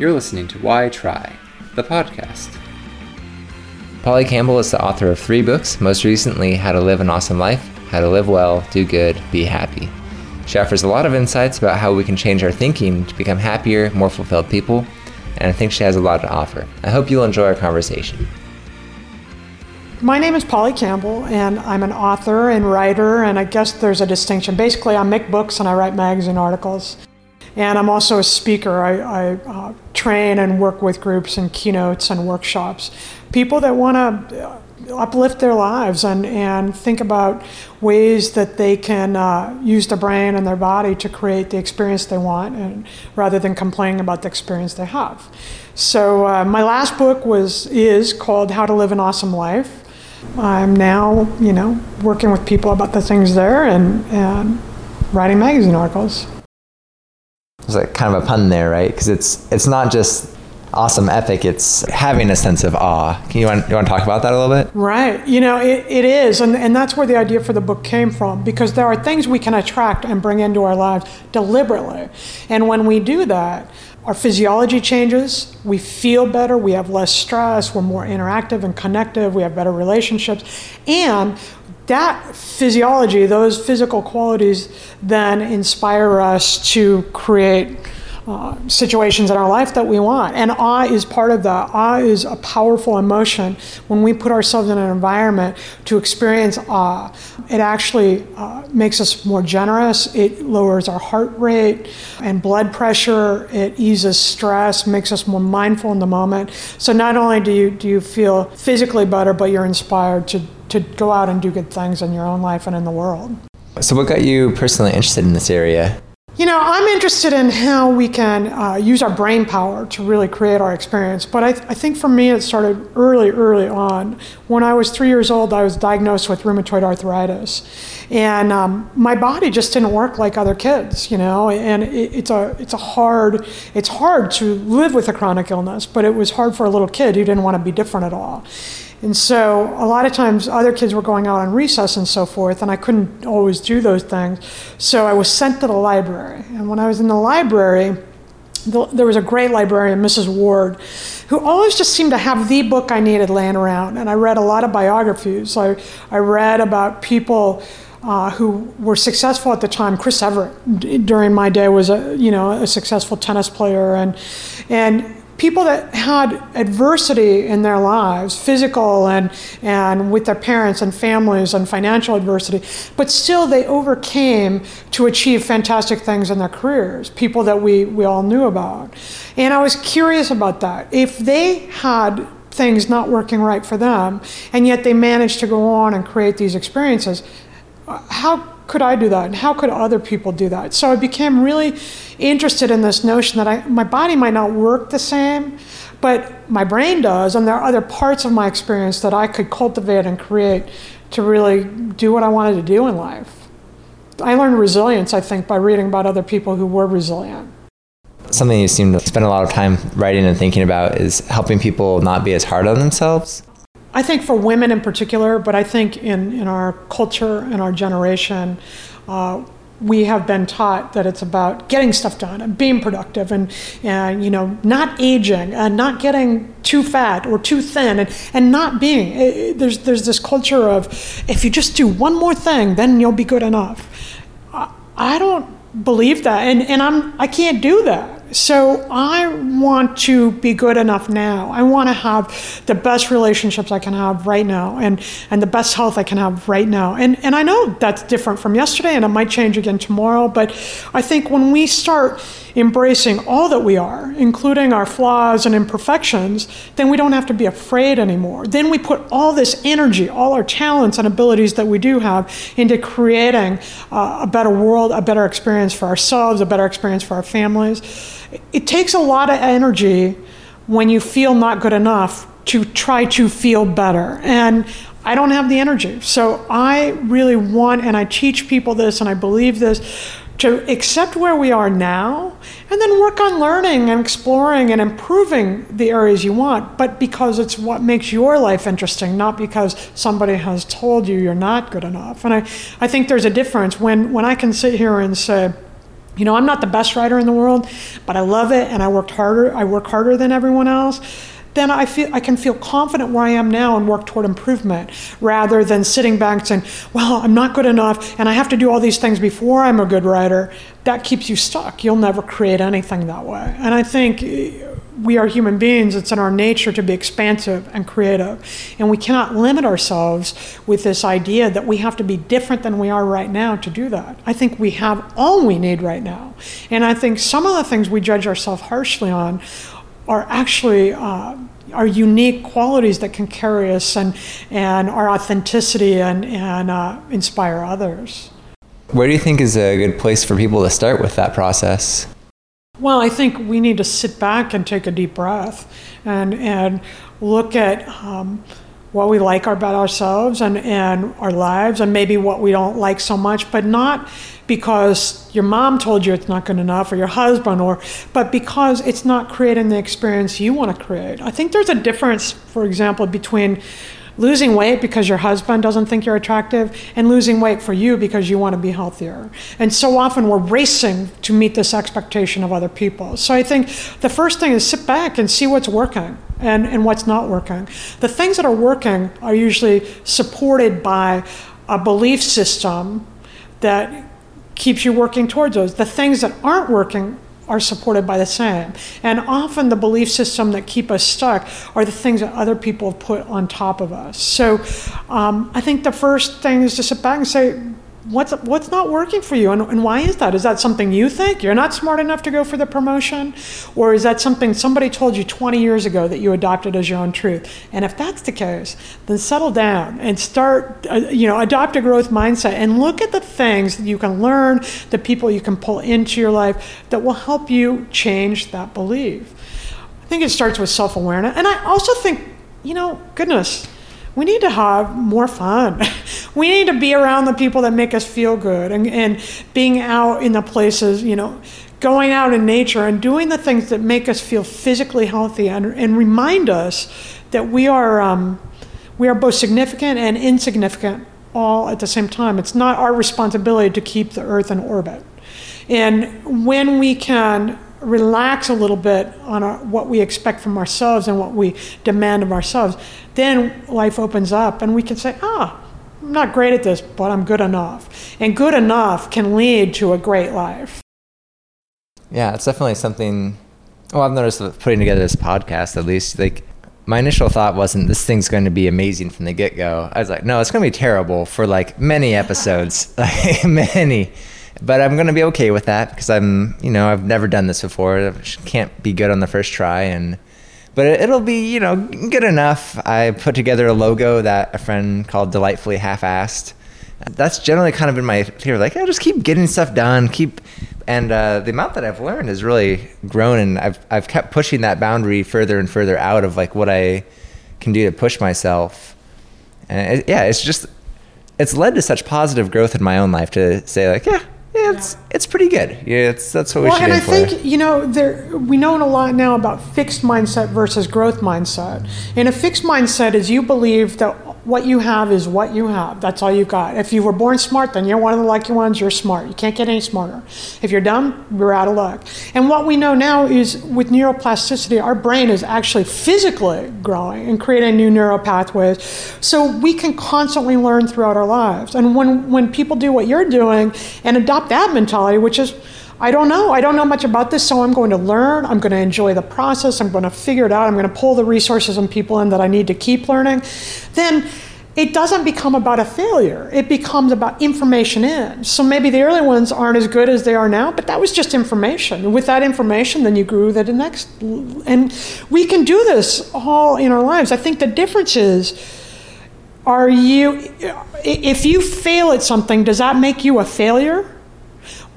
You're listening to Why Try, the podcast. Polly Campbell is the author of three books, most recently, How to Live an Awesome Life, How to Live Well, Do Good, Be Happy. She offers a lot of insights about how we can change our thinking to become happier, more fulfilled people, and I think she has a lot to offer. I hope you'll enjoy our conversation. My name is Polly Campbell, and I'm an author and writer, and I guess there's a distinction. Basically, I make books and I write magazine articles. And I'm also a speaker. I, I uh, train and work with groups and keynotes and workshops. People that want to uplift their lives and, and think about ways that they can uh, use their brain and their body to create the experience they want and rather than complaining about the experience they have. So uh, my last book was is called How to Live an Awesome Life. I'm now, you know, working with people about the things there and, and writing magazine articles. There's like kind of a pun there, right? Because it's it's not just awesome epic; it's having a sense of awe. Can you want you want to talk about that a little bit? Right. You know, it, it is, and and that's where the idea for the book came from. Because there are things we can attract and bring into our lives deliberately, and when we do that, our physiology changes, we feel better, we have less stress, we're more interactive and connective, we have better relationships, and that physiology, those physical qualities, then inspire us to create uh, situations in our life that we want. And awe is part of that. Awe is a powerful emotion. When we put ourselves in an environment to experience awe, it actually uh, makes us more generous. It lowers our heart rate and blood pressure. It eases stress, makes us more mindful in the moment. So not only do you do you feel physically better, but you're inspired to to go out and do good things in your own life and in the world. So, what got you personally interested in this area? You know, I'm interested in how we can uh, use our brain power to really create our experience. But I, th- I, think for me, it started early, early on. When I was three years old, I was diagnosed with rheumatoid arthritis. And um, my body just didn't work like other kids, you know, and it, it's, a, it's, a hard, it's hard to live with a chronic illness, but it was hard for a little kid who didn't want to be different at all. And so a lot of times other kids were going out on recess and so forth, and I couldn't always do those things. So I was sent to the library. And when I was in the library, the, there was a great librarian, Mrs. Ward, who always just seemed to have the book I needed laying around. And I read a lot of biographies. I, I read about people uh, who were successful at the time. Chris Evert, d- during my day, was a you know a successful tennis player, and and people that had adversity in their lives, physical and, and with their parents and families and financial adversity, but still they overcame to achieve fantastic things in their careers, people that we, we all knew about. And I was curious about that. If they had things not working right for them, and yet they managed to go on and create these experiences, how could I do that? And how could other people do that? So I became really interested in this notion that I, my body might not work the same, but my brain does, and there are other parts of my experience that I could cultivate and create to really do what I wanted to do in life. I learned resilience, I think, by reading about other people who were resilient. Something you seem to spend a lot of time writing and thinking about is helping people not be as hard on themselves. I think for women in particular, but I think in, in our culture and our generation, uh, we have been taught that it's about getting stuff done and being productive and, and you know not aging and not getting too fat or too thin and, and not being it, it, there's there's this culture of if you just do one more thing then you'll be good enough. I, I don't believe that and, and I'm I can't do that so I want to be good enough now. I want to have the best relationships I can have right now and, and the best health I can have right now. And, and I know that's different from yesterday and it might change again tomorrow, but I think when we start embracing all that we are, including our flaws and imperfections, then we don't have to be afraid anymore. Then we put all this energy, all our talents and abilities that we do have into creating uh, a better world, a better experience for ourselves, a better experience for our families. It takes a lot of energy when you feel not good enough to try to feel better. And I don't have the energy. So I really want, and I teach people this, and I believe this to accept where we are now and then work on learning and exploring and improving the areas you want, but because it's what makes your life interesting, not because somebody has told you you're not good enough. And I, I think there's a difference when, when I can sit here and say, You know, I'm not the best writer in the world, but I love it and I worked harder. I work harder than everyone else then I feel I can feel confident where I am now and work toward improvement rather than sitting back and saying, "Well, I'm not good enough and I have to do all these things before I'm a good writer." That keeps you stuck. You'll never create anything that way. And I think we are human beings. It's in our nature to be expansive and creative. And we cannot limit ourselves with this idea that we have to be different than we are right now to do that. I think we have all we need right now. And I think some of the things we judge ourselves harshly on are actually uh, our unique qualities that can carry us and, and our authenticity and, and uh, inspire others. Where do you think is a good place for people to start with that process? Well, I think we need to sit back and take a deep breath and, and look at um, what we like about ourselves and, and our lives and maybe what we don't like so much, but not because your mom told you it's not good enough or your husband or but because it's not creating the experience you want to create. I think there's a difference, for example, between losing weight because your husband doesn't think you're attractive and losing weight for you because you want to be healthier. And so often we're racing to meet this expectation of other people. So I think the first thing is sit back and see what's working and, and what's not working. The things that are working are usually supported by a belief system that keeps you working towards those. The things that aren't working are supported by the same. And often the belief system that keep us stuck are the things that other people have put on top of us. So um, I think the first thing is to sit back and say, what's what's not working for you? And, and why is that? Is that something you think? You're not smart enough to go for the promotion? Or is that something somebody told you 20 years ago that you adopted as your own truth? And if that's the case then settle down and start uh, you know adopt a growth mindset and look at the things that you can learn the people you can pull into your life that will help you change that belief. I think it starts with self-awareness. And i also think you know goodness we need to have more fun. we need to be around the people that make us feel good and, and being out in the places, you know, going out in nature and doing the things that make us feel physically healthy and, and remind us that we are, um, we are both significant and insignificant all at the same time. It's not our responsibility to keep the earth in orbit. And when we can relax a little bit on our, what we expect from ourselves and what we demand of ourselves, then life opens up and we can say, ah, I'm not great at this, but I'm good enough. And good enough can lead to a great life. Yeah, it's definitely something. Well, I've noticed that putting together this podcast, at least, like my initial thought wasn't this thing's going to be amazing from the get go. I was like, no, it's going to be terrible for like many episodes, like many but I'm gonna be okay with that because I'm, you know, I've never done this before. I can't be good on the first try, and but it'll be, you know, good enough. I put together a logo that a friend called "Delightfully Half-Assed." That's generally kind of been my theory. Like, I just keep getting stuff done, keep, and uh, the amount that I've learned has really grown, and I've I've kept pushing that boundary further and further out of like what I can do to push myself. And it, yeah, it's just it's led to such positive growth in my own life to say like, yeah, yeah, it's it's pretty good. Yeah, it's that's what we well, should. and I for. think you know there we know a lot now about fixed mindset versus growth mindset. And a fixed mindset is you believe that what you have is what you have. That's all you got. If you were born smart, then you're one of the lucky ones. You're smart. You can't get any smarter. If you're dumb, you're out of luck. And what we know now is with neuroplasticity, our brain is actually physically growing and creating new neural pathways. So we can constantly learn throughout our lives. And when, when people do what you're doing and adopt that mentality, which is I don't know. I don't know much about this, so I'm going to learn. I'm going to enjoy the process. I'm going to figure it out. I'm going to pull the resources and people in that I need to keep learning. Then it doesn't become about a failure. It becomes about information in. So maybe the early ones aren't as good as they are now, but that was just information. With that information, then you grew the next. And we can do this all in our lives. I think the difference is are you, if you fail at something, does that make you a failure?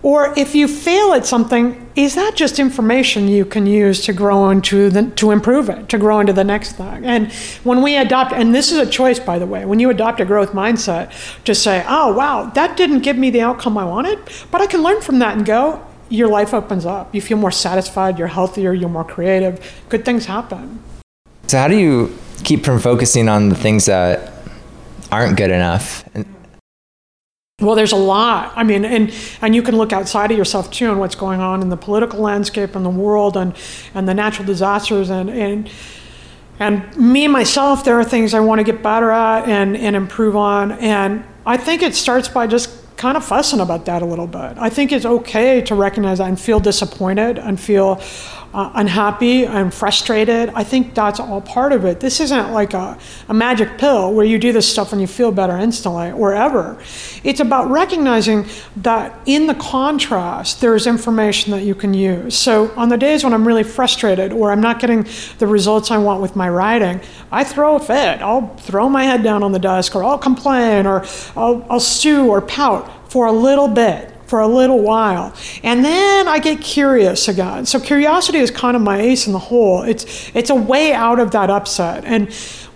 Or if you fail at something, is that just information you can use to grow into the, to improve it, to grow into the next thing? And when we adopt, and this is a choice, by the way, when you adopt a growth mindset to say, oh, wow, that didn't give me the outcome I wanted, but I can learn from that and go, your life opens up. You feel more satisfied, you're healthier, you're more creative, good things happen. So, how do you keep from focusing on the things that aren't good enough? Well, there's a lot. I mean, and and you can look outside of yourself too, and what's going on in the political landscape and the world, and and the natural disasters, and and and me myself, there are things I want to get better at and and improve on, and I think it starts by just kind of fussing about that a little bit. I think it's okay to recognize that and feel disappointed and feel uh, unhappy and frustrated. I think that's all part of it. This isn't like a, a magic pill where you do this stuff and you feel better instantly or ever. It's about recognizing that in the contrast, there's information that you can use. So on the days when I'm really frustrated or I'm not getting the results I want with my writing, I throw a fit. I'll throw my head down on the desk or I'll complain or I'll, I'll stew or pout for a little bit for a little while. And then I get curious again. So curiosity is kind of my ace in the hole. It's it's a way out of that upset. And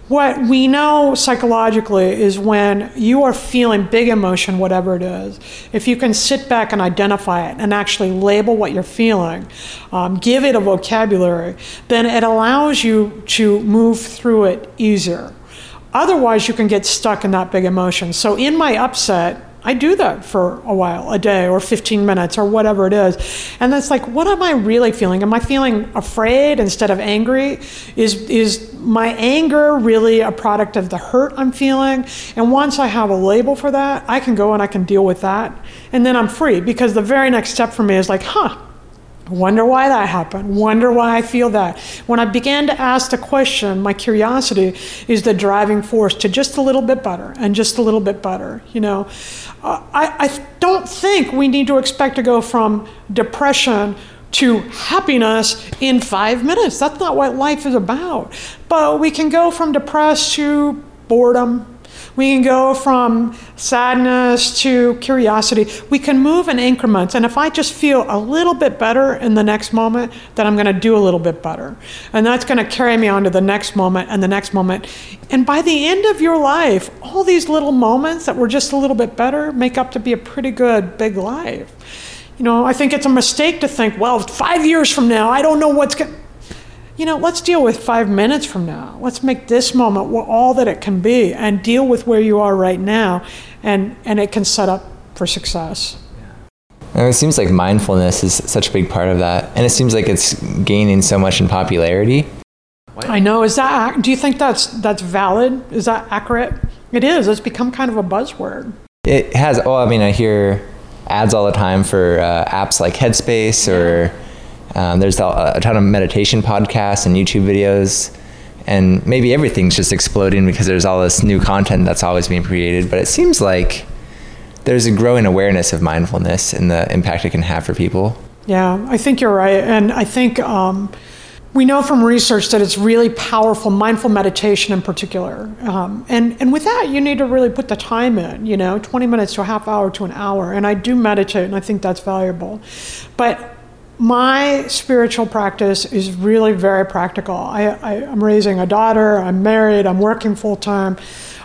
what we know psychologically is when you are feeling big emotion, whatever it is, if you can sit back and identify it and actually label what you're feeling, um, give it a vocabulary, then it allows you to move through it easier. Otherwise, you can get stuck in that big emotion. So, in my upset, I do that for a while, a day or 15 minutes or whatever it is. And that's like, what am I really feeling? Am I feeling afraid instead of angry? Is, is my anger really a product of the hurt I'm feeling? And once I have a label for that, I can go and I can deal with that. And then I'm free because the very next step for me is like, huh, Wonder why that happened. Wonder why I feel that. When I began to ask the question, my curiosity is the driving force to just a little bit better and just a little bit better. You know, uh, I, I don't think we need to expect to go from depression to happiness in five minutes. That's not what life is about. But we can go from depressed to boredom, we can go from sadness to curiosity. We can move in increments. And if I just feel a little bit better in the next moment, then I'm going to do a little bit better. And that's going to carry me on to the next moment and the next moment. And by the end of your life, all these little moments that were just a little bit better make up to be a pretty good big life. You know, I think it's a mistake to think, well, five years from now, I don't know what's going you know, let's deal with five minutes from now. Let's make this moment all that it can be and deal with where you are right now, and, and it can set up for success. And it seems like mindfulness is such a big part of that, and it seems like it's gaining so much in popularity. I know. Is that? Do you think that's that's valid? Is that accurate? It is. It's become kind of a buzzword. It has. Oh, I mean, I hear ads all the time for uh, apps like Headspace or um, there's a, a ton of meditation podcasts and YouTube videos and maybe everything's just exploding because there's all this new content that's always being created. But it seems like there's a growing awareness of mindfulness and the impact it can have for people. Yeah, I think you're right. And I think um, we know from research that it's really powerful, mindful meditation in particular. Um, and, and with that, you need to really put the time in, you know, 20 minutes to a half hour to an hour. And I do meditate, and I think that's valuable. But my spiritual practice is really very practical. I, am raising a daughter, I'm married, I'm working full time.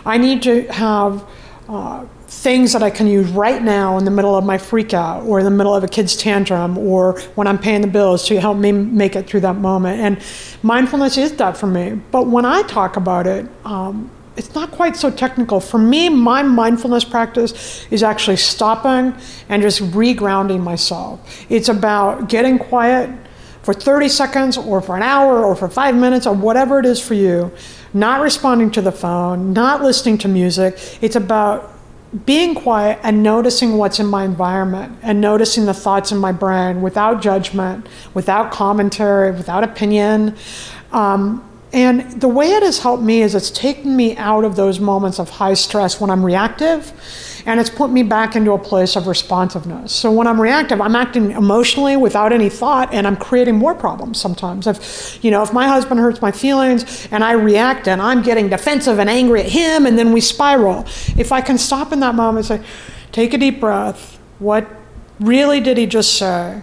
I need to have uh, things that I can use right now in the middle of my freak out or in the middle of a kid's tantrum or when I'm paying the bills to help me make it through that moment. And mindfulness is that for me. But when I talk about it, um, it's not quite so technical. For me, my mindfulness practice is actually stopping and just regrounding myself. It's about getting quiet for 30 seconds or for an hour or for five minutes or whatever it is for you, not responding to the phone, not listening to music. It's about being quiet and noticing what's in my environment and noticing the thoughts in my brain without judgment, without commentary, without opinion. Um, and the way it has helped me is it's taken me out of those moments of high stress when I'm reactive and it's put me back into a place of responsiveness. So when I'm reactive, I'm acting emotionally without any thought and I'm creating more problems sometimes. If you know, if my husband hurts my feelings and I react and I'm getting defensive and angry at him and then we spiral. If I can stop in that moment and say, take a deep breath. What really did he just say?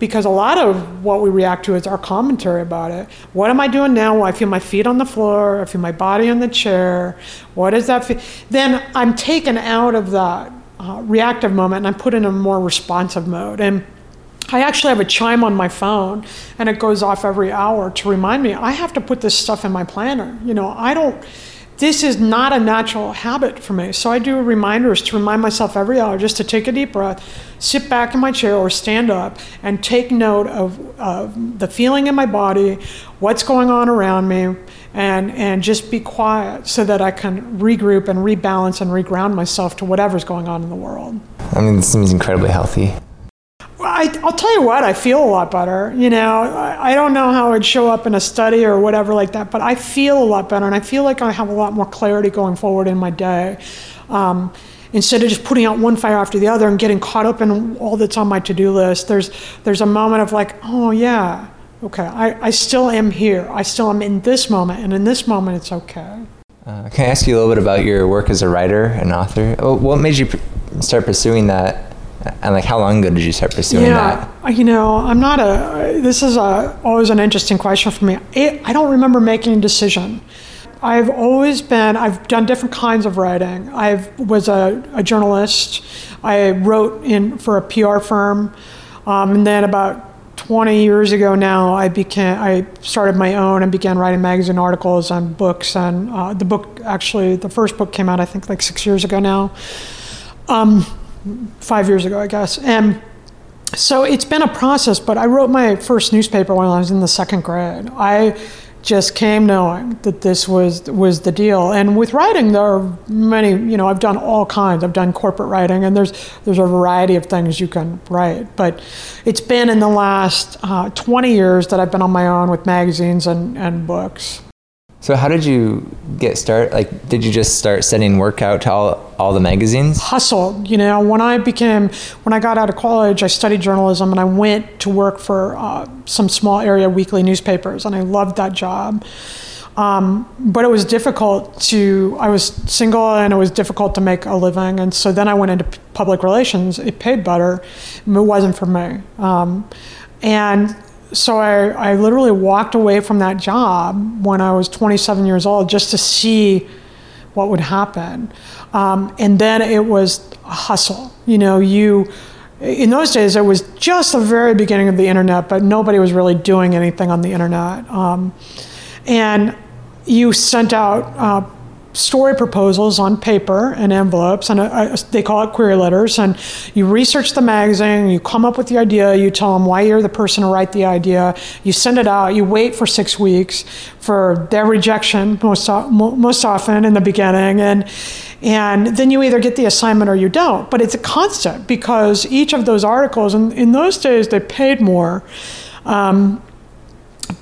Because a lot of what we react to is our commentary about it. What am I doing now? I feel my feet on the floor, I feel my body on the chair. What does that feel? Then I'm taken out of that uh, reactive moment and I'm put in a more responsive mode. And I actually have a chime on my phone and it goes off every hour to remind me I have to put this stuff in my planner. You know, I don't this is not a natural habit for me. So I do reminders to remind myself every hour just to take a deep breath, sit back in my chair or stand up and take note of uh, the feeling in my body, what's going on around me, and, and just be quiet so that I can regroup and rebalance and reground myself to whatever's going on in the world. I mean, this seems incredibly healthy. I, will tell you what, I feel a lot better. You know, I, I, don't know how it'd show up in a study or whatever like that, but I feel a lot better, and I feel like I have a lot more clarity going forward in my day. Um, instead of just putting out one fire after the other and getting caught up in all that's on my to-do list, there's there's a moment of like, oh yeah, okay, I, I still am here. I still am in this moment, and in this moment, it's okay. Uh, can I ask you a little bit about your work as a writer and author? What made you start pursuing that and like, how long ago did you start pursuing yeah, that? You know, I'm not a. This is a, always an interesting question for me. It, I don't remember making a decision. I've always been. I've done different kinds of writing. I was a, a, journalist. I wrote in for a PR firm, um, and then about 20 years ago now, I became. I started my own and began writing magazine articles and books. And uh, the book, actually, the first book came out, I think, like six years ago now. Um, five years ago, I guess. And so it's been a process, but I wrote my first newspaper when I was in the second grade. I just came knowing that this was was the deal. And with writing, there are many. You know, I've done all kinds. I've done corporate writing, and there's there's a variety of things you can write. But it's been in the last uh, 20 years that I've been on my own with magazines and, and books. So how did you get started? Like, did you just start sending work out to all, all the magazines? Hustle. You know, when I became, when I got out of college, I studied journalism and I went to work for uh, some small area weekly newspapers, and I loved that job. Um, but it was difficult to, I was single and it was difficult to make a living. And so then I went into public relations. It paid better. It wasn't for me. Um, and so I, I literally walked away from that job when I was 27 years old just to see what would happen. Um, and then it was a hustle. You know, you, in those days, it was just the very beginning of the internet, but nobody was really doing anything on the internet. Um, and you sent out uh, story proposals on paper and envelopes, and uh, uh, they call it query letters. And you research the magazine, you come up with the idea, you tell them why you're the person to write the idea, you send it out, you wait for six weeks for their rejection most most often in the beginning, and and then you either get the assignment or you don't. But it's a constant because each of those articles, and in those days they paid more. Um,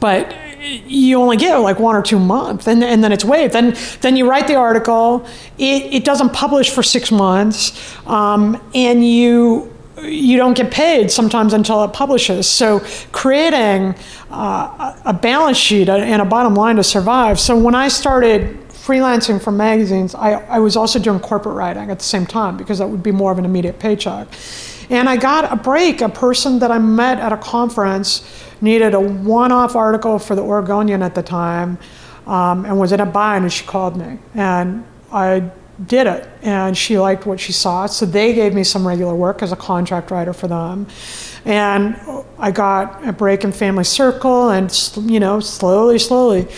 but you only get like one or two months and, and then it's waived. Then then you write the article. It, it doesn't publish for six months um, and you you don't get paid sometimes until it publishes. So creating uh, a balance sheet and a bottom line to survive. So when i started freelancing for magazines I, I was also doing corporate writing at the same time because that would be more of an immediate paycheck. And i got a break a person that i met at a conference needed a one-off article for the Oregonian at the time, um, and was in a bind, and she called me, and I did it, and she liked what she saw, so they gave me some regular work as a contract writer for them, and I got a break in Family Circle, and you know, slowly, slowly.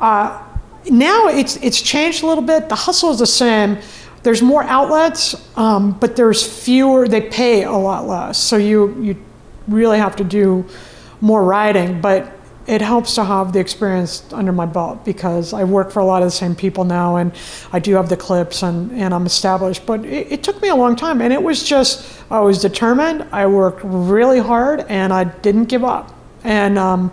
Uh, now it's it's changed a little bit. The hustle is the same. There's more outlets, um, but there's fewer. They pay a lot less, so you you really have to do more writing, but it helps to have the experience under my belt because I work for a lot of the same people now and I do have the clips and, and I'm established. But it, it took me a long time and it was just, I was determined, I worked really hard and I didn't give up. And um,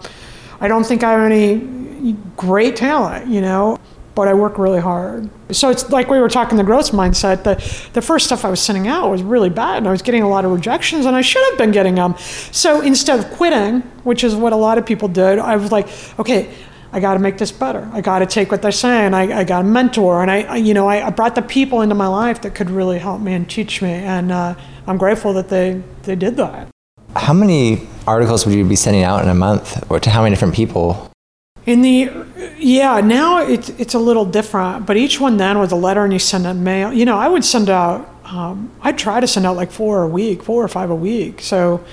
I don't think I have any great talent, you know but I work really hard. So it's like we were talking the growth mindset. The the first stuff I was sending out was really bad, and I was getting a lot of rejections, and I should have been getting them. So instead of quitting, which is what a lot of people did, I was like, okay. I got to make this better. I got to take what they're saying. I, I got a mentor, and I, I you know, I, I, brought the people into my life that could really help me and teach me, and uh, I'm grateful that they they did that. How many articles would you be sending out in a month, or to how many different people? In the yeah, now it's it's a little different. But each one then was a letter, and you send a mail. You know, I would send out. Um, I'd try to send out like four a week, four or five a week. So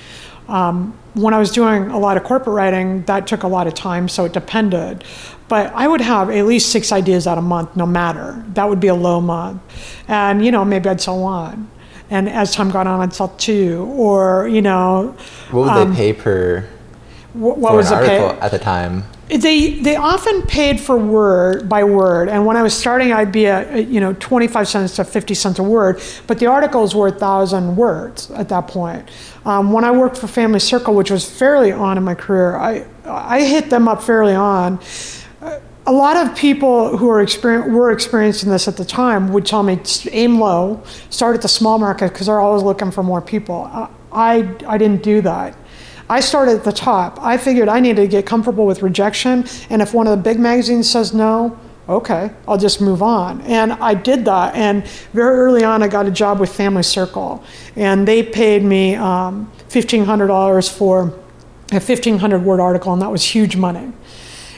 Um, when I was doing a lot of corporate writing, that took a lot of time, so it depended. But I would have at least six ideas out a month, no matter. That would be a low month. And, you know, maybe I'd sell one. And as time got on, I'd sell two. Or, you know. What would um, they pay per what, what was the article pay? at the time? They they often paid for word by word, and when I was starting, I'd be a you know twenty five cents to fifty cents a word, but the articles were a thousand words at that point. Um, when I worked for Family Circle, which was fairly on in my career, I I hit them up fairly on. A lot of people who are exper- were experiencing this at the time would tell me aim low, start at the small market because they're always looking for more people. I I didn't do that. I started at the top. I figured I needed to get comfortable with rejection, and if one of the big magazines says no, okay, I'll just move on. And I did that. And very early on, I got a job with Family Circle, and they paid me um, $1,500 for a 1,500 word article, and that was huge money.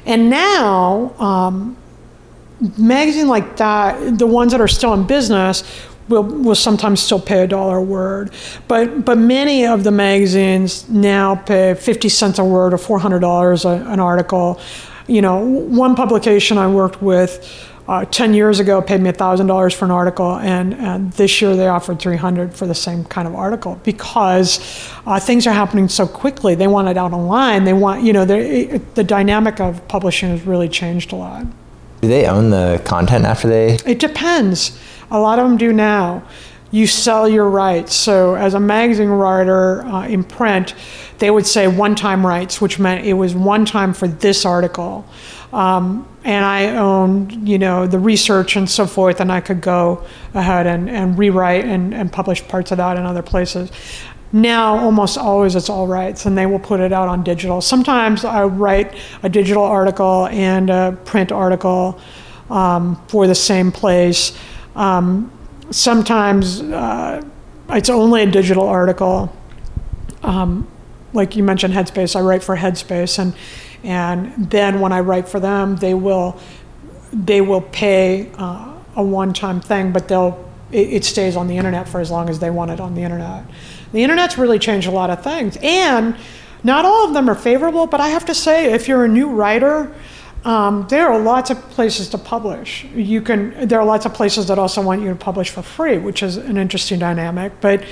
And now, um, magazine like that, the ones that are still in business, will, will sometimes still pay a dollar a word. But, but many of the magazines now pay 50 cents a word or $400 an article. You know, one publication I worked with uh, 10 years ago paid me $1,000 for an article, and, and this year they offered 300 for the same kind of article because uh, things are happening so quickly. They want it out online. They want, you know, the dynamic of publishing has really changed a lot. Do they own the content after they? It depends. A lot of them do now. You sell your rights. So, as a magazine writer uh, in print, they would say one time rights, which meant it was one time for this article. Um, and I owned, you know, the research and so forth, and I could go ahead and, and rewrite and, and publish parts of that in other places. Now, almost always it's all rights, and they will put it out on digital. Sometimes I write a digital article and a print article um, for the same place. Um, sometimes uh, it's only a digital article. Um, like you mentioned, Headspace. I write for Headspace, and and then when I write for them, they will they will pay uh, a one-time thing, but they'll it, it stays on the internet for as long as they want it on the internet. The internet's really changed a lot of things, and not all of them are favorable. But I have to say, if you're a new writer um, there are lots of places to publish. You can. There are lots of places that also want you to publish for free, which is an interesting dynamic. But,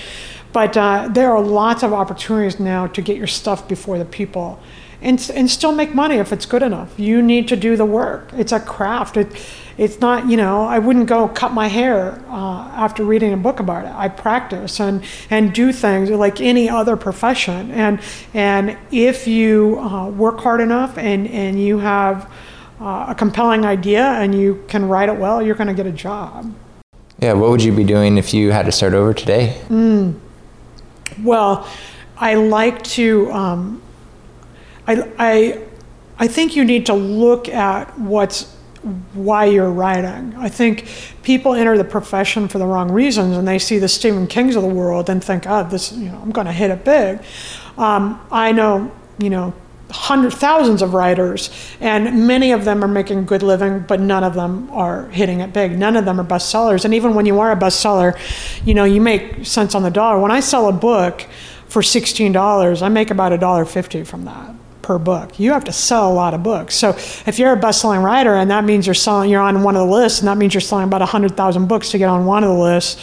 but uh, there are lots of opportunities now to get your stuff before the people, and and still make money if it's good enough. You need to do the work. It's a craft. It, it's not. You know, I wouldn't go cut my hair uh, after reading a book about it. I practice and and do things like any other profession. And and if you uh, work hard enough and and you have uh, a compelling idea and you can write it well, you're going to get a job. Yeah, what would you be doing if you had to start over today? Mm. Well, I like to. Um, I, I, I think you need to look at what's why you're writing. I think people enter the profession for the wrong reasons, and they see the Stephen Kings of the world and think, "Oh, this, you know, I'm going to hit it big." Um, I know, you know, hundred thousands of writers, and many of them are making good living, but none of them are hitting it big. None of them are bestsellers. And even when you are a bestseller, you know you make cents on the dollar. When I sell a book for sixteen dollars, I make about a dollar fifty from that per book. You have to sell a lot of books. So if you're a best-selling writer, and that means you're selling, you're on one of the lists, and that means you're selling about hundred thousand books to get on one of the lists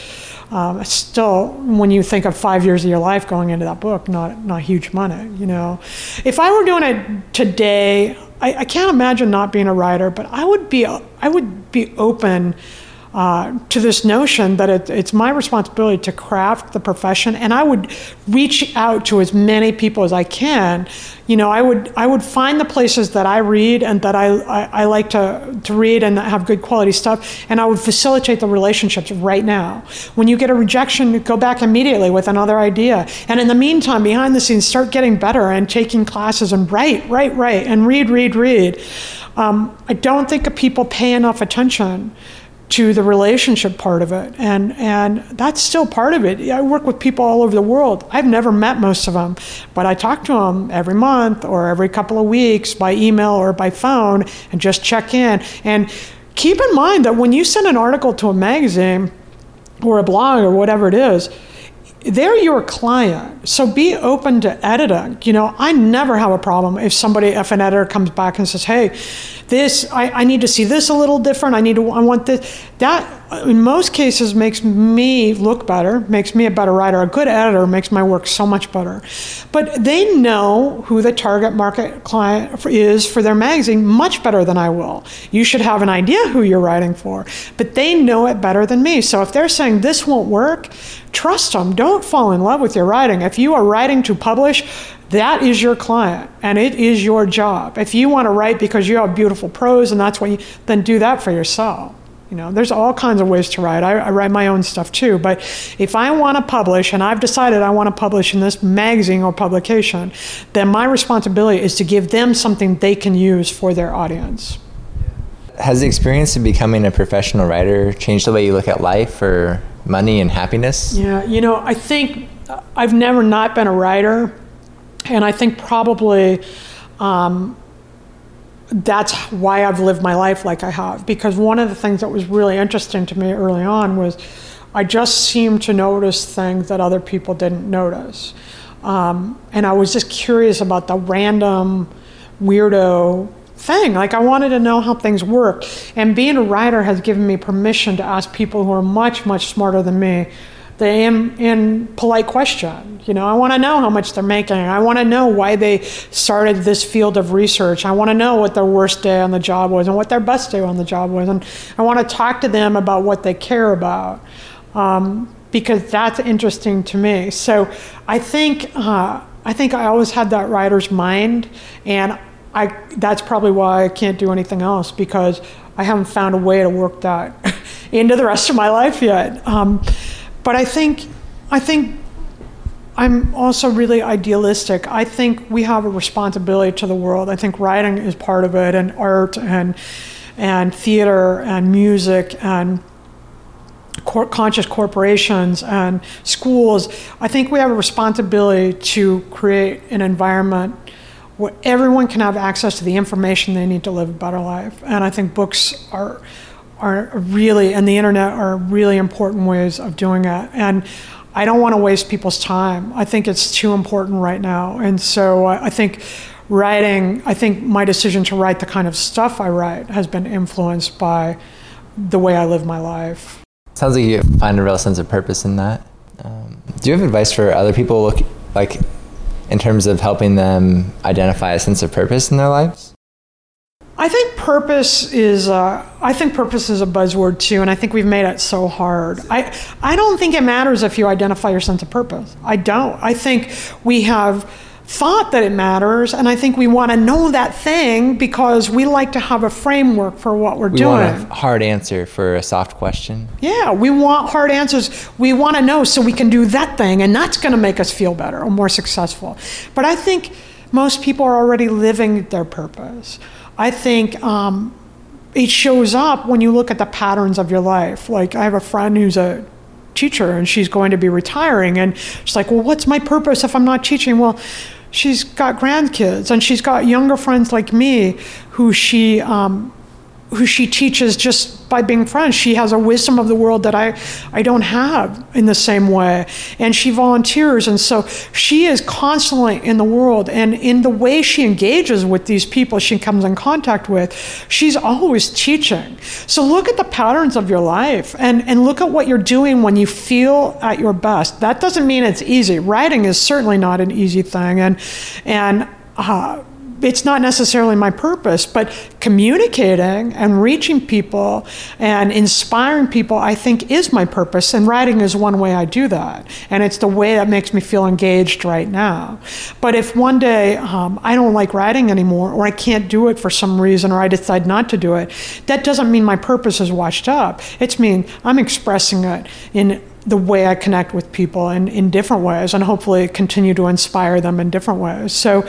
um, still, when you think of five years of your life going into that book, not not huge money. You know, if I were doing it today, I, I can't imagine not being a writer, but I would be I would be open uh, to this notion that it, it's my responsibility to craft the profession, and I would reach out to as many people as I can. You know, I would I would find the places that I read and that I, I, I like to, to read and have good quality stuff, and I would facilitate the relationships right now. When you get a rejection, go back immediately with another idea, and in the meantime, behind the scenes, start getting better and taking classes and write, write, write, and read, read, read. Um, I don't think people pay enough attention to the relationship part of it and and that's still part of it i work with people all over the world i've never met most of them but i talk to them every month or every couple of weeks by email or by phone and just check in and keep in mind that when you send an article to a magazine or a blog or whatever it is they're your client. So be open to editing. You know, I never have a problem if somebody, if an editor comes back and says, hey, this, I, I need to see this a little different. I need to, I want this. That, in most cases, makes me look better, makes me a better writer. A good editor makes my work so much better. But they know who the target market client is for their magazine much better than I will. You should have an idea who you're writing for, but they know it better than me. So if they're saying this won't work, trust them. Don't fall in love with your writing. If you are writing to publish, that is your client and it is your job. If you want to write because you have beautiful prose and that's what you, then do that for yourself. You know, there's all kinds of ways to write. I, I write my own stuff too. But if I want to publish and I've decided I want to publish in this magazine or publication, then my responsibility is to give them something they can use for their audience. Has the experience of becoming a professional writer changed the way you look at life or money and happiness? Yeah, you know, I think I've never not been a writer, and I think probably um, that's why I've lived my life like I have. Because one of the things that was really interesting to me early on was I just seemed to notice things that other people didn't notice. Um, and I was just curious about the random, weirdo thing. Like I wanted to know how things work. And being a writer has given me permission to ask people who are much, much smarter than me the in, in polite question. You know, I want to know how much they're making. I want to know why they started this field of research. I want to know what their worst day on the job was and what their best day on the job was. And I want to talk to them about what they care about um, because that's interesting to me. So I think uh, I think I always had that writer's mind, and I that's probably why I can't do anything else because I haven't found a way to work that into the rest of my life yet. Um, but I think, I think I'm also really idealistic. I think we have a responsibility to the world. I think writing is part of it, and art, and and theater, and music, and cor- conscious corporations, and schools. I think we have a responsibility to create an environment where everyone can have access to the information they need to live a better life. And I think books are are really, and the internet are really important ways of doing it. And I don't want to waste people's time. I think it's too important right now. And so I think writing, I think my decision to write the kind of stuff I write has been influenced by the way I live my life. Sounds like you find a real sense of purpose in that. Um, do you have advice for other people, look, like in terms of helping them identify a sense of purpose in their lives? I think purpose is uh, I think purpose is a buzzword too, and I think we've made it so hard. I I don't think it matters if you identify your sense of purpose. I don't. I think we have thought that it matters, and I think we want to know that thing because we like to have a framework for what we're we doing. Want a hard answer for a soft question. Yeah, we want hard answers. We want to know so we can do that thing, and that's going to make us feel better or more successful. But I think most people are already living their purpose. I think um, it shows up when you look at the patterns of your life. Like, I have a friend who's a teacher and she's going to be retiring, and she's like, Well, what's my purpose if I'm not teaching? Well, she's got grandkids and she's got younger friends like me who she um, who she teaches just by being friends. She has a wisdom of the world that I, I don't have in the same way. And she volunteers. And so she is constantly in the world. And in the way she engages with these people she comes in contact with, she's always teaching. So look at the patterns of your life and, and look at what you're doing when you feel at your best. That doesn't mean it's easy. Writing is certainly not an easy thing. And, and, uh, it's not necessarily my purpose, but communicating and reaching people and inspiring people, I think, is my purpose. And writing is one way I do that. And it's the way that makes me feel engaged right now. But if one day um, I don't like writing anymore, or I can't do it for some reason, or I decide not to do it, that doesn't mean my purpose is washed up. It's mean I'm expressing it in the way I connect with people in, in different ways and hopefully continue to inspire them in different ways. So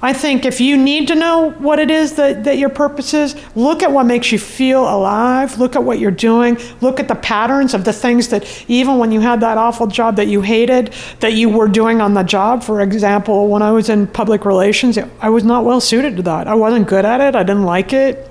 I think if you need to know what it is that, that your purpose is, look at what makes you feel alive, look at what you're doing, look at the patterns of the things that even when you had that awful job that you hated, that you were doing on the job. For example, when I was in public relations, I was not well suited to that. I wasn't good at it, I didn't like it.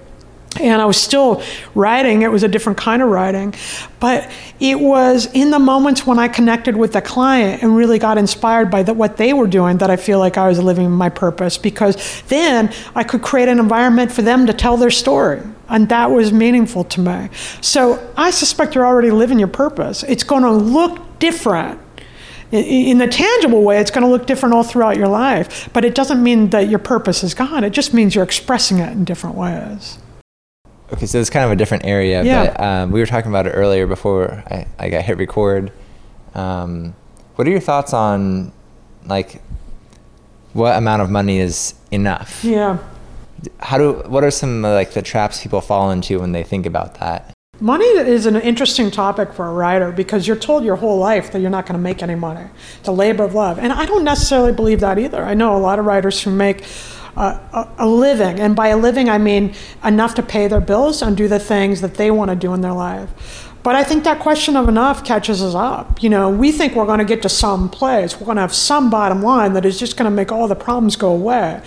And I was still writing. It was a different kind of writing. But it was in the moments when I connected with the client and really got inspired by the, what they were doing that I feel like I was living my purpose because then I could create an environment for them to tell their story. And that was meaningful to me. So I suspect you're already living your purpose. It's going to look different in the tangible way, it's going to look different all throughout your life. But it doesn't mean that your purpose is gone. It just means you're expressing it in different ways. Okay, so it's kind of a different area, Yeah. but um, we were talking about it earlier before I, I got hit record. Um, what are your thoughts on like what amount of money is enough? Yeah. How do what are some uh, like the traps people fall into when they think about that? Money is an interesting topic for a writer because you're told your whole life that you're not going to make any money. It's a labor of love. And I don't necessarily believe that either. I know a lot of writers who make a, a living, and by a living, I mean enough to pay their bills and do the things that they want to do in their life. But I think that question of enough catches us up. You know, we think we're going to get to some place, we're going to have some bottom line that is just going to make all the problems go away.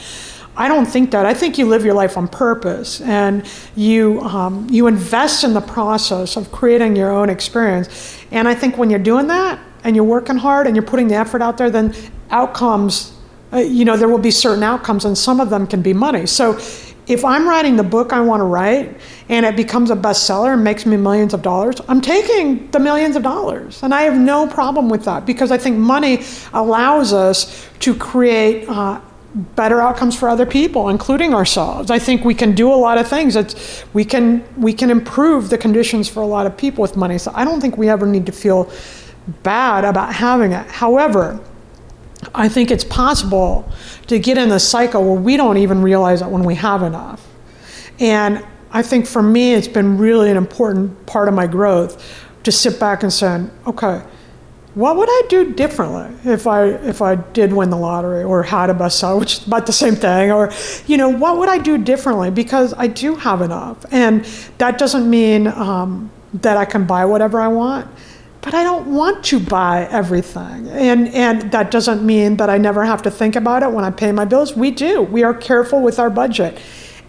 I don't think that. I think you live your life on purpose, and you um, you invest in the process of creating your own experience. And I think when you're doing that, and you're working hard, and you're putting the effort out there, then outcomes. Uh, you know, there will be certain outcomes, and some of them can be money. So, if I'm writing the book I want to write, and it becomes a bestseller and makes me millions of dollars, I'm taking the millions of dollars, and I have no problem with that because I think money allows us to create. Uh, better outcomes for other people, including ourselves. I think we can do a lot of things. It's, we can we can improve the conditions for a lot of people with money. So I don't think we ever need to feel bad about having it. However, I think it's possible to get in a cycle where we don't even realize it when we have enough. And I think for me, it's been really an important part of my growth to sit back and say, okay, what would I do differently if I if I did win the lottery or had a bestseller, which is about the same thing, or you know, what would I do differently? Because I do have enough, and that doesn't mean um, that I can buy whatever I want, but I don't want to buy everything, and and that doesn't mean that I never have to think about it when I pay my bills. We do. We are careful with our budget,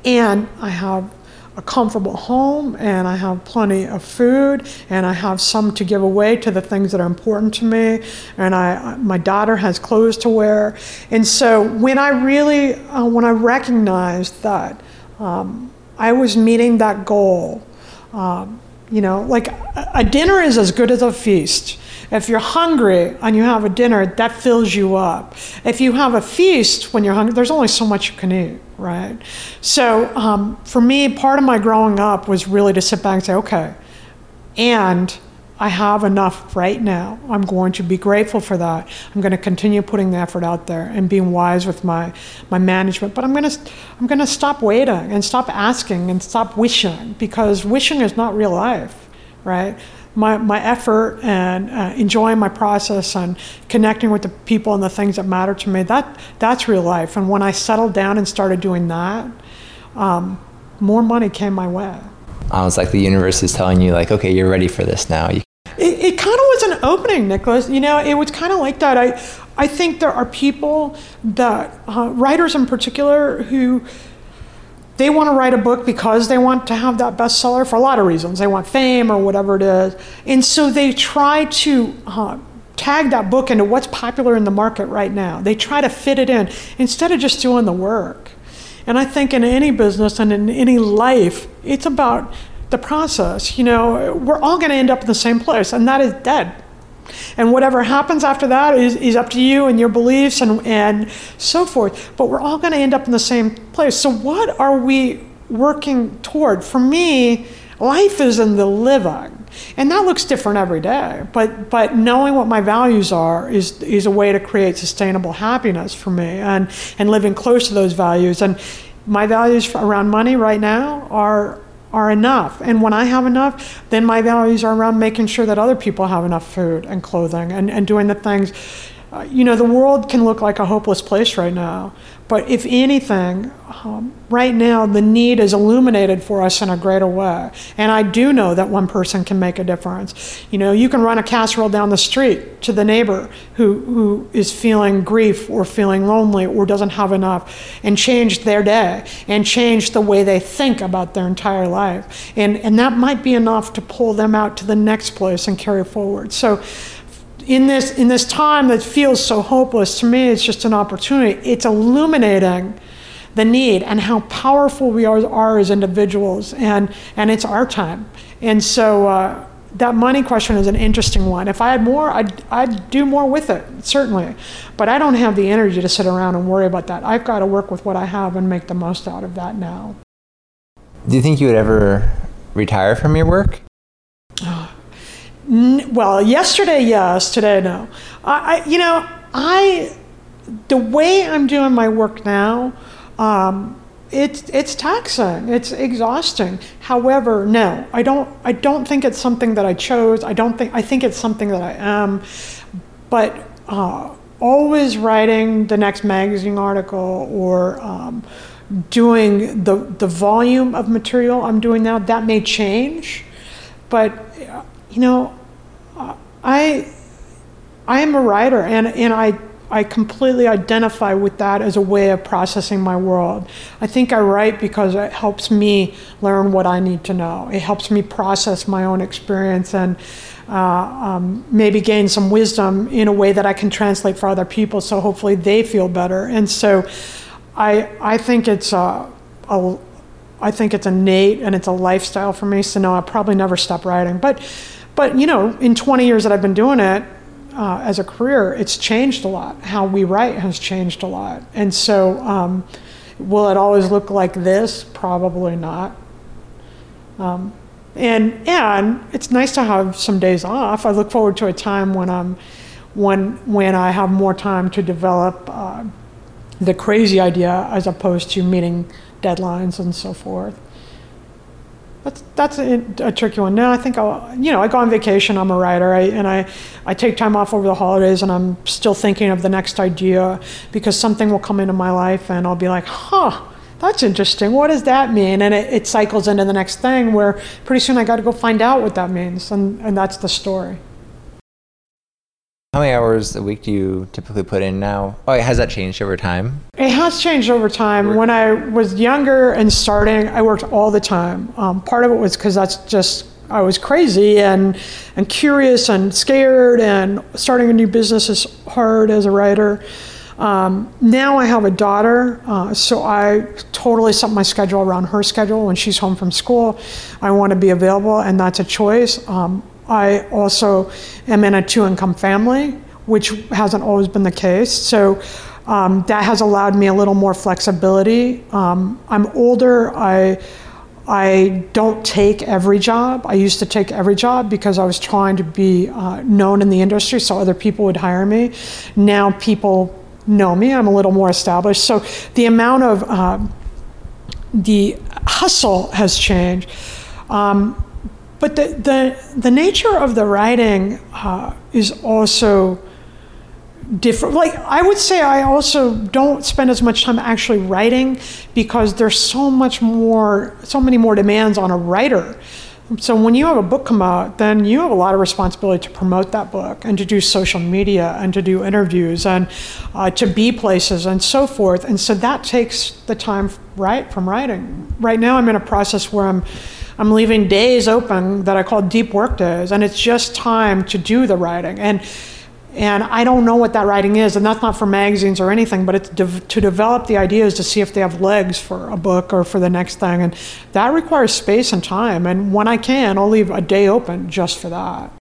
and I have a comfortable home and I have plenty of food and I have some to give away to the things that are important to me and I my daughter has clothes to wear and so when I really uh, when I recognized that um, I was meeting that goal um, you know like a, dinner is as good as a feast if you're hungry and you have a dinner, that fills you up. If you have a feast when you're hungry, there's only so much you can eat, right? So um, for me, part of my growing up was really to sit back and say, okay, and I have enough right now. I'm going to be grateful for that. I'm going to continue putting the effort out there and being wise with my, my management. But I'm going to I'm going to stop waiting and stop asking and stop wishing because wishing is not real life, right? my, my effort and uh, enjoying my process and connecting with the people and the things that matter to me, that, that's real life. And when I settled down and started doing that, um, more money came my way. I was like the universe is telling you like, okay, you're ready for this now. You- It, it kind of was an opening, Nicholas. You know, it was kind of like that. I, I think there are people that, uh, writers in particular, who they want to write a book because they want to have that bestseller for a lot of reasons. They want fame or whatever it is. And so they try to uh, tag that book into what's popular in the market right now. They try to fit it in instead of just doing the work. And I think in any business and in any life, it's about the process. You know, we're all going to end up in the same place, and that is dead. And whatever happens after that is, is up to you and your beliefs and, and so forth. But we're all going to end up in the same place. So, what are we working toward? For me, life is in the living. And that looks different every day. But, but knowing what my values are is, is a way to create sustainable happiness for me and, and living close to those values. And my values around money right now are are enough. And when I have enough, then my values are around making sure that other people have enough food and clothing and, and doing the things. Uh, you know, the world can look like a hopeless place right now, But if anything, um, right now the need is illuminated for us in a greater way. And I do know that one person can make a difference. You know, you can run a casserole down the street to the neighbor who, who is feeling grief or feeling lonely or doesn't have enough and change their day and change the way they think about their entire life. And, and that might be enough to pull them out to the next place and carry forward. So in this in this time that feels so hopeless to me it's just an opportunity. It's illuminating the need and how powerful we are, are as individuals and and it's our time. And so uh, that money question is an interesting one. If i had more I'd, I'd do more with it certainly. But i don't have the energy to sit around and worry about that. I've got to work with what i have and make the most out of that now. Do you think you would ever retire from your work well, yesterday, yes. Today, no. I, I, you know, I, the way I'm doing my work now, um, it's it's taxing. It's exhausting. However, no, I don't. I don't think it's something that I chose. I don't think. I think it's something that I am. But uh, always writing the next magazine article or um, doing the the volume of material I'm doing now that may change, but you know, I I am a writer, and and I. I completely identify with that as a way of processing my world. I think I write because it helps me learn what I need to know. It helps me process my own experience and uh, um, maybe gain some wisdom in a way that I can translate for other people so hopefully they feel better. And so I, I think it's a, a I think it's innate and it's a lifestyle for me. So no, I'll probably never stop writing. But but you know, in 20 years that I've been doing it uh, as a career, it's changed a lot. How we write has changed a lot, and so um, will it always look like this? Probably not. Um, and and it's nice to have some days off. I look forward to a time when I'm when when I have more time to develop uh, the crazy idea as opposed to meeting deadlines and so forth. That's that's a, a, tricky one. No, I think I'll. You know, I go on vacation. I'm a writer, I, and I I take time off over the holidays, and I'm still thinking of the next idea because something will come into my life, and I'll be like, huh. That's interesting. What does that mean? And it, it cycles into the next thing where pretty soon I got to go find out what that means. And, and that's the story. How many hours a week do you typically put in now? Oh, has that changed over time? It has changed over time. When I was younger and starting, I worked all the time. Um, part of it was because that's just I was crazy and and curious and scared, and starting a new business is hard as a writer. Um, now I have a daughter, uh, so I totally set my schedule around her schedule. When she's home from school, I want to be available, and that's a choice. Um, I also am in a two income family, which hasn't always been the case. So um, that has allowed me a little more flexibility. Um, I'm older. I I don't take every job. I used to take every job because I was trying to be uh, known in the industry so other people would hire me. Now people know me. I'm a little more established. So the amount of uh, the hustle has changed. Um, but the, the, the nature of the writing uh, is also different. Like, I would say I also don't spend as much time actually writing because there's so much more, so many more demands on a writer. So when you have a book come out, then you have a lot of responsibility to promote that book and to do social media and to do interviews and uh, to be places and so forth. And so that takes the time right from writing. Right now, I'm in a process where I'm I'm leaving days open that I call deep work days, and it's just time to do the writing. And and I don't know what that writing is, and that's not for magazines or anything, but it's de- to develop the ideas to see if they have legs for a book or for the next thing. And that requires space and time. And when I can, I'll leave a day open just for that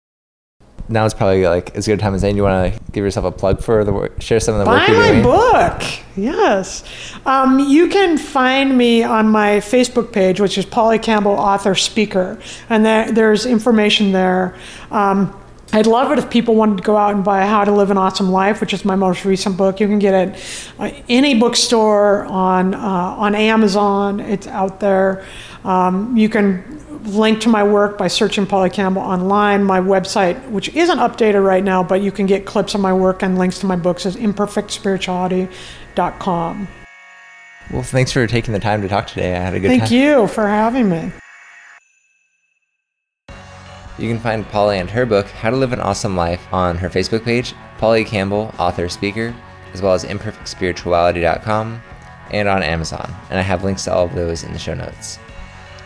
now it's probably like as good a time as any. You want to give yourself a plug for the work, share some of the Buy work you're my doing? book. Yes. Um, you can find me on my Facebook page, which is Polly Campbell, author, speaker. And there, there's information there. Um, I'd love it if people wanted to go out and buy How to Live an Awesome Life, which is my most recent book. You can get it uh, any bookstore on uh, on Amazon. It's out there. Um, you can link to my work by searching Polly Campbell online. My website, which isn't updated right now, but you can get clips of my work and links to my books, is imperfectspirituality.com. Well, thanks for taking the time to talk today. I had a good Thank time. Thank you for having me. You can find Polly and her book, How to Live an Awesome Life, on her Facebook page, Polly Campbell, author, speaker, as well as imperfectspirituality.com and on Amazon. And I have links to all of those in the show notes.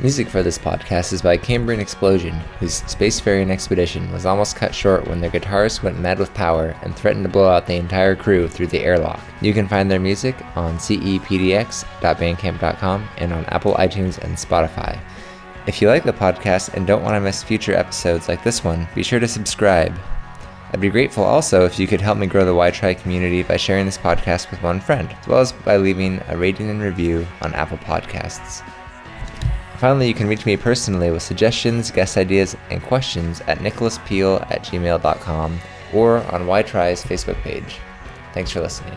Music for this podcast is by Cambrian Explosion, whose spacefaring expedition was almost cut short when their guitarist went mad with power and threatened to blow out the entire crew through the airlock. You can find their music on cepdx.bandcamp.com and on Apple iTunes and Spotify. If you like the podcast and don't want to miss future episodes like this one, be sure to subscribe. I'd be grateful also if you could help me grow the Why Try community by sharing this podcast with one friend, as well as by leaving a rating and review on Apple Podcasts. Finally, you can reach me personally with suggestions, guest ideas, and questions at nicholaspeel at gmail.com or on Why Try's Facebook page. Thanks for listening.